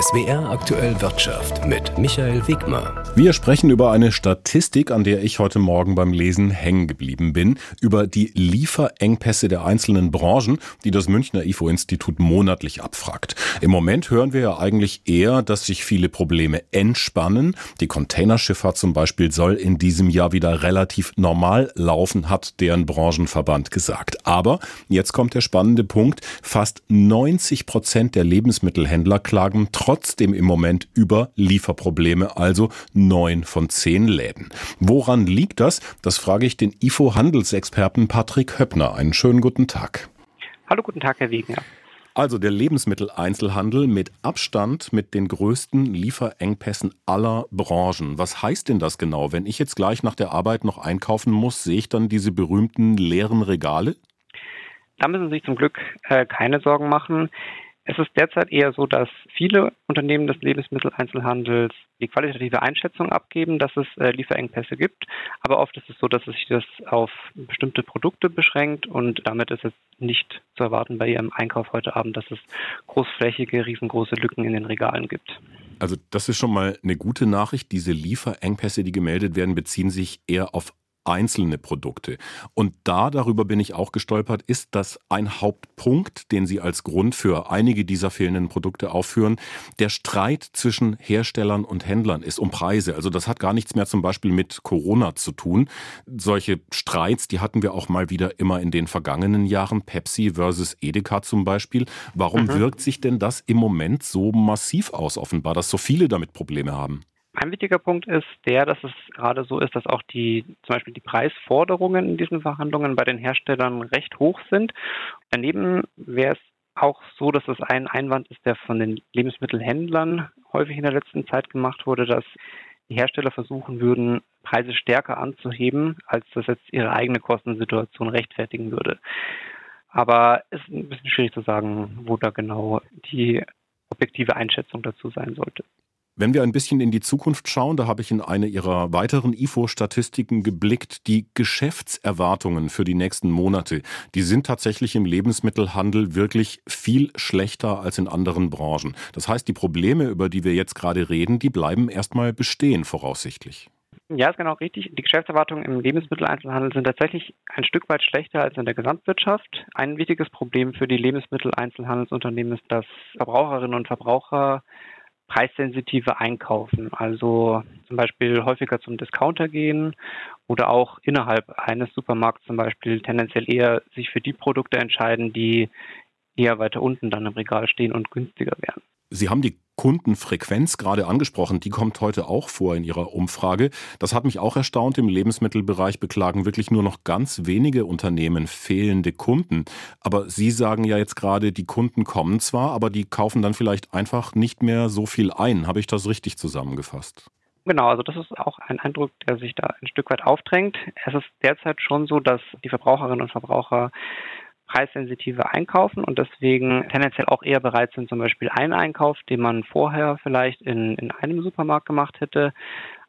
SWR aktuell Wirtschaft mit Michael Wegmer. Wir sprechen über eine Statistik, an der ich heute Morgen beim Lesen hängen geblieben bin, über die Lieferengpässe der einzelnen Branchen, die das Münchner IFO-Institut monatlich abfragt. Im Moment hören wir ja eigentlich eher, dass sich viele Probleme entspannen. Die Containerschifffahrt zum Beispiel soll in diesem Jahr wieder relativ normal laufen, hat deren Branchenverband gesagt. Aber jetzt kommt der spannende Punkt. Fast 90 Prozent der Lebensmittelhändler klagen trotzdem im Moment über Lieferprobleme, also neun von zehn Läden. Woran liegt das? Das frage ich den IFO-Handelsexperten Patrick Höppner. Einen schönen guten Tag. Hallo, guten Tag, Herr Wegner. Also der Lebensmitteleinzelhandel mit Abstand mit den größten Lieferengpässen aller Branchen. Was heißt denn das genau? Wenn ich jetzt gleich nach der Arbeit noch einkaufen muss, sehe ich dann diese berühmten leeren Regale? Da müssen Sie sich zum Glück äh, keine Sorgen machen. Es ist derzeit eher so, dass viele Unternehmen des Lebensmitteleinzelhandels die qualitative Einschätzung abgeben, dass es äh, Lieferengpässe gibt. Aber oft ist es so, dass es sich das auf bestimmte Produkte beschränkt und damit ist es nicht zu erwarten bei Ihrem Einkauf heute Abend, dass es großflächige, riesengroße Lücken in den Regalen gibt. Also das ist schon mal eine gute Nachricht. Diese Lieferengpässe, die gemeldet werden, beziehen sich eher auf einzelne Produkte. Und da, darüber bin ich auch gestolpert, ist das ein Hauptpunkt, den Sie als Grund für einige dieser fehlenden Produkte aufführen. Der Streit zwischen Herstellern und Händlern ist um Preise. Also das hat gar nichts mehr zum Beispiel mit Corona zu tun. Solche Streits, die hatten wir auch mal wieder immer in den vergangenen Jahren. Pepsi versus Edeka zum Beispiel. Warum mhm. wirkt sich denn das im Moment so massiv aus, offenbar, dass so viele damit Probleme haben? Ein wichtiger Punkt ist der, dass es gerade so ist, dass auch die zum Beispiel die Preisforderungen in diesen Verhandlungen bei den Herstellern recht hoch sind. Daneben wäre es auch so, dass es ein Einwand ist, der von den Lebensmittelhändlern häufig in der letzten Zeit gemacht wurde, dass die Hersteller versuchen würden, Preise stärker anzuheben, als das jetzt ihre eigene Kostensituation rechtfertigen würde. Aber es ist ein bisschen schwierig zu sagen, wo da genau die objektive Einschätzung dazu sein sollte. Wenn wir ein bisschen in die Zukunft schauen, da habe ich in eine Ihrer weiteren IFO-Statistiken geblickt, die Geschäftserwartungen für die nächsten Monate, die sind tatsächlich im Lebensmittelhandel wirklich viel schlechter als in anderen Branchen. Das heißt, die Probleme, über die wir jetzt gerade reden, die bleiben erstmal bestehen, voraussichtlich. Ja, ist genau richtig. Die Geschäftserwartungen im Lebensmitteleinzelhandel sind tatsächlich ein Stück weit schlechter als in der Gesamtwirtschaft. Ein wichtiges Problem für die Lebensmitteleinzelhandelsunternehmen ist, dass Verbraucherinnen und Verbraucher preissensitive einkaufen, also zum Beispiel häufiger zum Discounter gehen oder auch innerhalb eines Supermarkts zum Beispiel tendenziell eher sich für die Produkte entscheiden, die eher weiter unten dann im Regal stehen und günstiger wären. Sie haben die Kundenfrequenz gerade angesprochen, die kommt heute auch vor in Ihrer Umfrage. Das hat mich auch erstaunt. Im Lebensmittelbereich beklagen wirklich nur noch ganz wenige Unternehmen fehlende Kunden. Aber Sie sagen ja jetzt gerade, die Kunden kommen zwar, aber die kaufen dann vielleicht einfach nicht mehr so viel ein. Habe ich das richtig zusammengefasst? Genau, also das ist auch ein Eindruck, der sich da ein Stück weit aufdrängt. Es ist derzeit schon so, dass die Verbraucherinnen und Verbraucher preissensitive einkaufen und deswegen tendenziell auch eher bereit sind, zum Beispiel einen Einkauf, den man vorher vielleicht in, in einem Supermarkt gemacht hätte,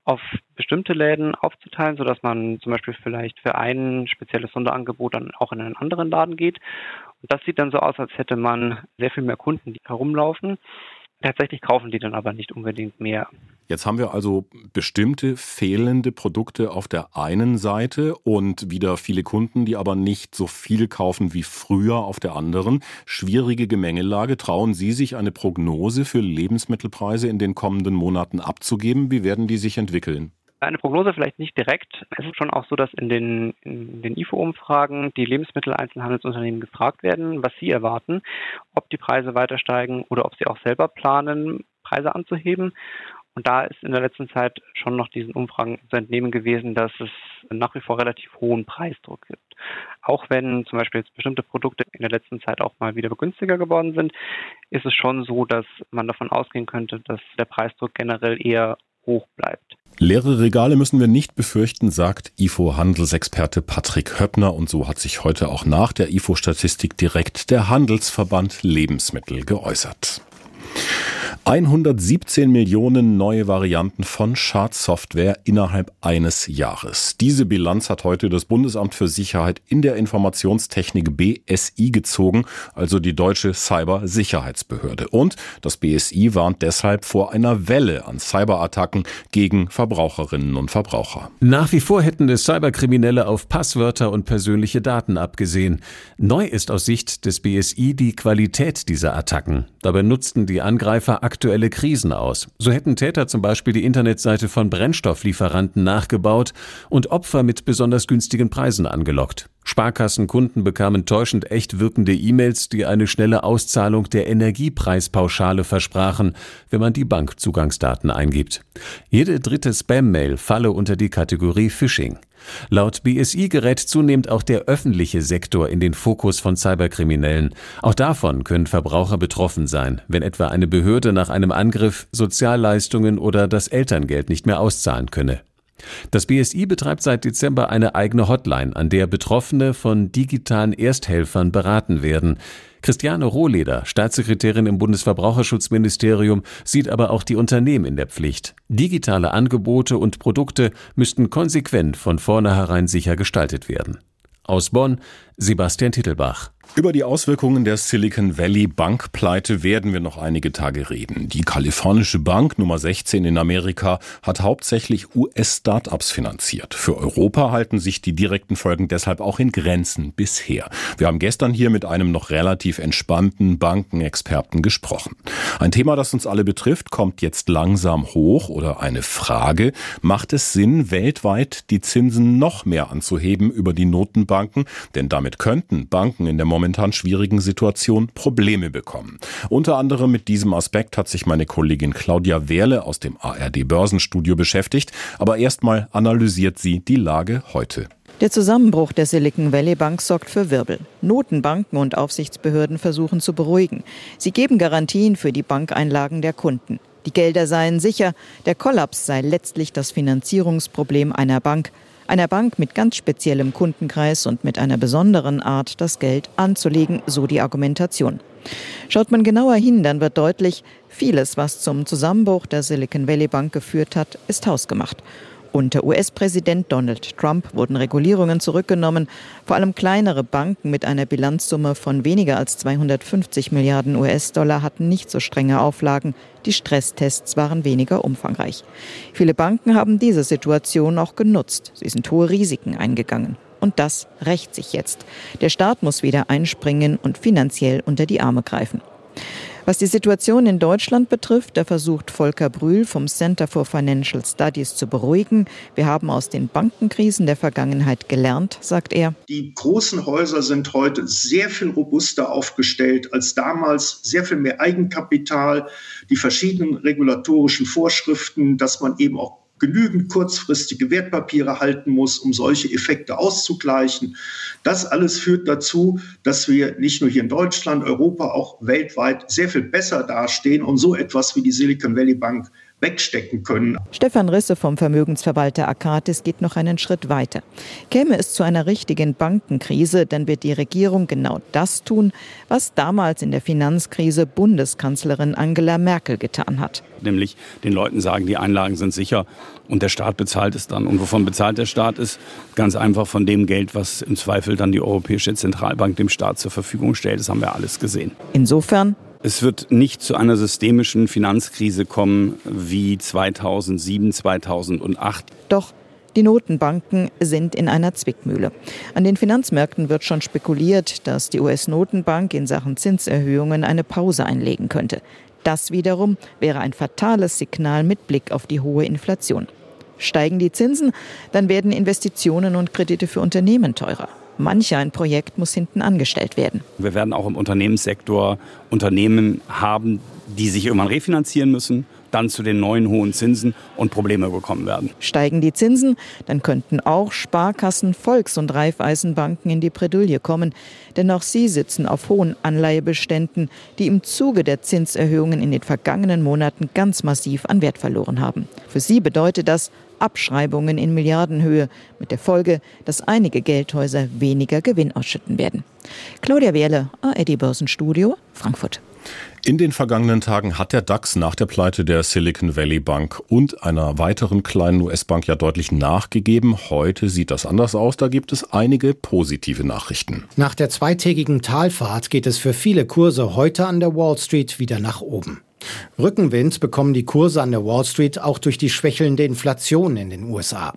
auf bestimmte Läden aufzuteilen, sodass man zum Beispiel vielleicht für ein spezielles Sonderangebot dann auch in einen anderen Laden geht. Und das sieht dann so aus, als hätte man sehr viel mehr Kunden, die herumlaufen. Tatsächlich kaufen die dann aber nicht unbedingt mehr. Jetzt haben wir also bestimmte fehlende Produkte auf der einen Seite und wieder viele Kunden, die aber nicht so viel kaufen wie früher auf der anderen. Schwierige Gemengelage. Trauen Sie sich eine Prognose für Lebensmittelpreise in den kommenden Monaten abzugeben? Wie werden die sich entwickeln? Eine Prognose vielleicht nicht direkt. Es ist schon auch so, dass in den, in den IFO-Umfragen die Lebensmitteleinzelhandelsunternehmen gefragt werden, was sie erwarten, ob die Preise weiter steigen oder ob sie auch selber planen, Preise anzuheben. Und da ist in der letzten Zeit schon noch diesen Umfragen zu entnehmen gewesen, dass es nach wie vor relativ hohen Preisdruck gibt. Auch wenn zum Beispiel jetzt bestimmte Produkte in der letzten Zeit auch mal wieder günstiger geworden sind, ist es schon so, dass man davon ausgehen könnte, dass der Preisdruck generell eher hoch bleibt. Leere Regale müssen wir nicht befürchten, sagt IFO-Handelsexperte Patrick Höppner. Und so hat sich heute auch nach der IFO-Statistik direkt der Handelsverband Lebensmittel geäußert. 117 Millionen neue Varianten von Schadsoftware innerhalb eines Jahres. Diese Bilanz hat heute das Bundesamt für Sicherheit in der Informationstechnik BSI gezogen, also die deutsche Cybersicherheitsbehörde. Und das BSI warnt deshalb vor einer Welle an Cyberattacken gegen Verbraucherinnen und Verbraucher. Nach wie vor hätten es Cyberkriminelle auf Passwörter und persönliche Daten abgesehen. Neu ist aus Sicht des BSI die Qualität dieser Attacken. Dabei nutzten die Angreifer aktuelle Krisen aus. So hätten Täter zum Beispiel die Internetseite von Brennstofflieferanten nachgebaut und Opfer mit besonders günstigen Preisen angelockt. Sparkassenkunden bekamen täuschend echt wirkende E-Mails, die eine schnelle Auszahlung der Energiepreispauschale versprachen, wenn man die Bankzugangsdaten eingibt. Jede dritte Spam-Mail falle unter die Kategorie Phishing. Laut BSI gerät zunehmend auch der öffentliche Sektor in den Fokus von Cyberkriminellen. Auch davon können Verbraucher betroffen sein, wenn etwa eine Behörde nach einem Angriff Sozialleistungen oder das Elterngeld nicht mehr auszahlen könne. Das BSI betreibt seit Dezember eine eigene Hotline, an der Betroffene von digitalen Ersthelfern beraten werden. Christiane Rohleder, Staatssekretärin im Bundesverbraucherschutzministerium, sieht aber auch die Unternehmen in der Pflicht. Digitale Angebote und Produkte müssten konsequent von vornherein sicher gestaltet werden. Aus Bonn, Sebastian Titelbach. Über die Auswirkungen der Silicon Valley Bankpleite werden wir noch einige Tage reden. Die kalifornische Bank Nummer 16 in Amerika hat hauptsächlich US-Startups finanziert. Für Europa halten sich die direkten Folgen deshalb auch in Grenzen bisher. Wir haben gestern hier mit einem noch relativ entspannten Bankenexperten gesprochen. Ein Thema, das uns alle betrifft, kommt jetzt langsam hoch oder eine Frage. Macht es Sinn, weltweit die Zinsen noch mehr anzuheben über die Notenbanken? Denn damit könnten Banken in der momentan schwierigen Situation Probleme bekommen. Unter anderem mit diesem Aspekt hat sich meine Kollegin Claudia Wehrle aus dem ARD Börsenstudio beschäftigt, aber erstmal analysiert sie die Lage heute. Der Zusammenbruch der Silicon Valley Bank sorgt für Wirbel. Notenbanken und Aufsichtsbehörden versuchen zu beruhigen. Sie geben Garantien für die Bankeinlagen der Kunden. Die Gelder seien sicher, der Kollaps sei letztlich das Finanzierungsproblem einer Bank, einer Bank mit ganz speziellem Kundenkreis und mit einer besonderen Art, das Geld anzulegen, so die Argumentation. Schaut man genauer hin, dann wird deutlich, vieles, was zum Zusammenbruch der Silicon Valley Bank geführt hat, ist hausgemacht. Unter US-Präsident Donald Trump wurden Regulierungen zurückgenommen. Vor allem kleinere Banken mit einer Bilanzsumme von weniger als 250 Milliarden US-Dollar hatten nicht so strenge Auflagen. Die Stresstests waren weniger umfangreich. Viele Banken haben diese Situation auch genutzt. Sie sind hohe Risiken eingegangen. Und das rächt sich jetzt. Der Staat muss wieder einspringen und finanziell unter die Arme greifen. Was die Situation in Deutschland betrifft, da versucht Volker Brühl vom Center for Financial Studies zu beruhigen. Wir haben aus den Bankenkrisen der Vergangenheit gelernt, sagt er. Die großen Häuser sind heute sehr viel robuster aufgestellt als damals, sehr viel mehr Eigenkapital, die verschiedenen regulatorischen Vorschriften, dass man eben auch genügend kurzfristige Wertpapiere halten muss, um solche Effekte auszugleichen. Das alles führt dazu, dass wir nicht nur hier in Deutschland, Europa, auch weltweit sehr viel besser dastehen und so etwas wie die Silicon Valley Bank wegstecken können. Stefan Risse vom Vermögensverwalter Akatis geht noch einen Schritt weiter. Käme es zu einer richtigen Bankenkrise, dann wird die Regierung genau das tun, was damals in der Finanzkrise Bundeskanzlerin Angela Merkel getan hat. Nämlich den Leuten sagen, die Einlagen sind sicher und der Staat bezahlt es dann. Und wovon bezahlt der Staat ist? Ganz einfach von dem Geld, was im Zweifel dann die Europäische Zentralbank dem Staat zur Verfügung stellt. Das haben wir alles gesehen. Insofern es wird nicht zu einer systemischen Finanzkrise kommen wie 2007, 2008. Doch die Notenbanken sind in einer Zwickmühle. An den Finanzmärkten wird schon spekuliert, dass die US-Notenbank in Sachen Zinserhöhungen eine Pause einlegen könnte. Das wiederum wäre ein fatales Signal mit Blick auf die hohe Inflation. Steigen die Zinsen, dann werden Investitionen und Kredite für Unternehmen teurer. Manch ein Projekt muss hinten angestellt werden. Wir werden auch im Unternehmenssektor Unternehmen haben, die sich irgendwann refinanzieren müssen, dann zu den neuen hohen Zinsen und Probleme bekommen werden. Steigen die Zinsen, dann könnten auch Sparkassen, Volks- und Raiffeisenbanken in die Bredouille kommen. Denn auch sie sitzen auf hohen Anleihebeständen, die im Zuge der Zinserhöhungen in den vergangenen Monaten ganz massiv an Wert verloren haben. Für sie bedeutet das Abschreibungen in Milliardenhöhe, mit der Folge, dass einige Geldhäuser weniger Gewinn ausschütten werden. Claudia Wehrle, ARD Börsenstudio, Frankfurt. In den vergangenen Tagen hat der DAX nach der Pleite der Silicon Valley Bank und einer weiteren kleinen US-Bank ja deutlich nachgegeben. Heute sieht das anders aus. Da gibt es einige positive Nachrichten. Nach der zweitägigen Talfahrt geht es für viele Kurse heute an der Wall Street wieder nach oben. Rückenwind bekommen die Kurse an der Wall Street auch durch die schwächelnde Inflation in den USA.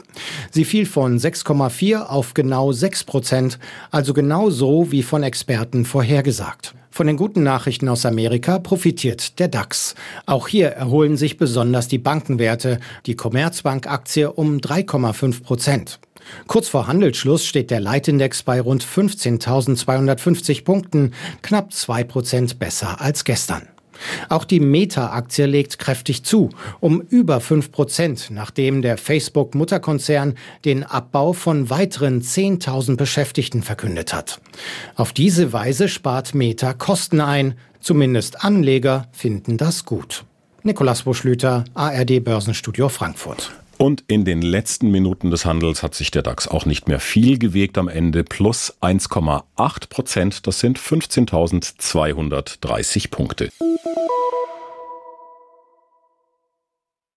Sie fiel von 6,4 auf genau 6 Prozent, also genau so wie von Experten vorhergesagt. Von den guten Nachrichten aus Amerika profitiert der DAX. Auch hier erholen sich besonders die Bankenwerte, die Commerzbank-Aktie um 3,5 Prozent. Kurz vor Handelsschluss steht der Leitindex bei rund 15.250 Punkten, knapp 2 Prozent besser als gestern. Auch die Meta-Aktie legt kräftig zu, um über 5 Prozent, nachdem der Facebook-Mutterkonzern den Abbau von weiteren 10.000 Beschäftigten verkündet hat. Auf diese Weise spart Meta Kosten ein. Zumindest Anleger finden das gut. Nikolas Buschlüter, ARD Börsenstudio Frankfurt. Und in den letzten Minuten des Handels hat sich der DAX auch nicht mehr viel gewegt am Ende. Plus 1,8 Prozent, das sind 15.230 Punkte.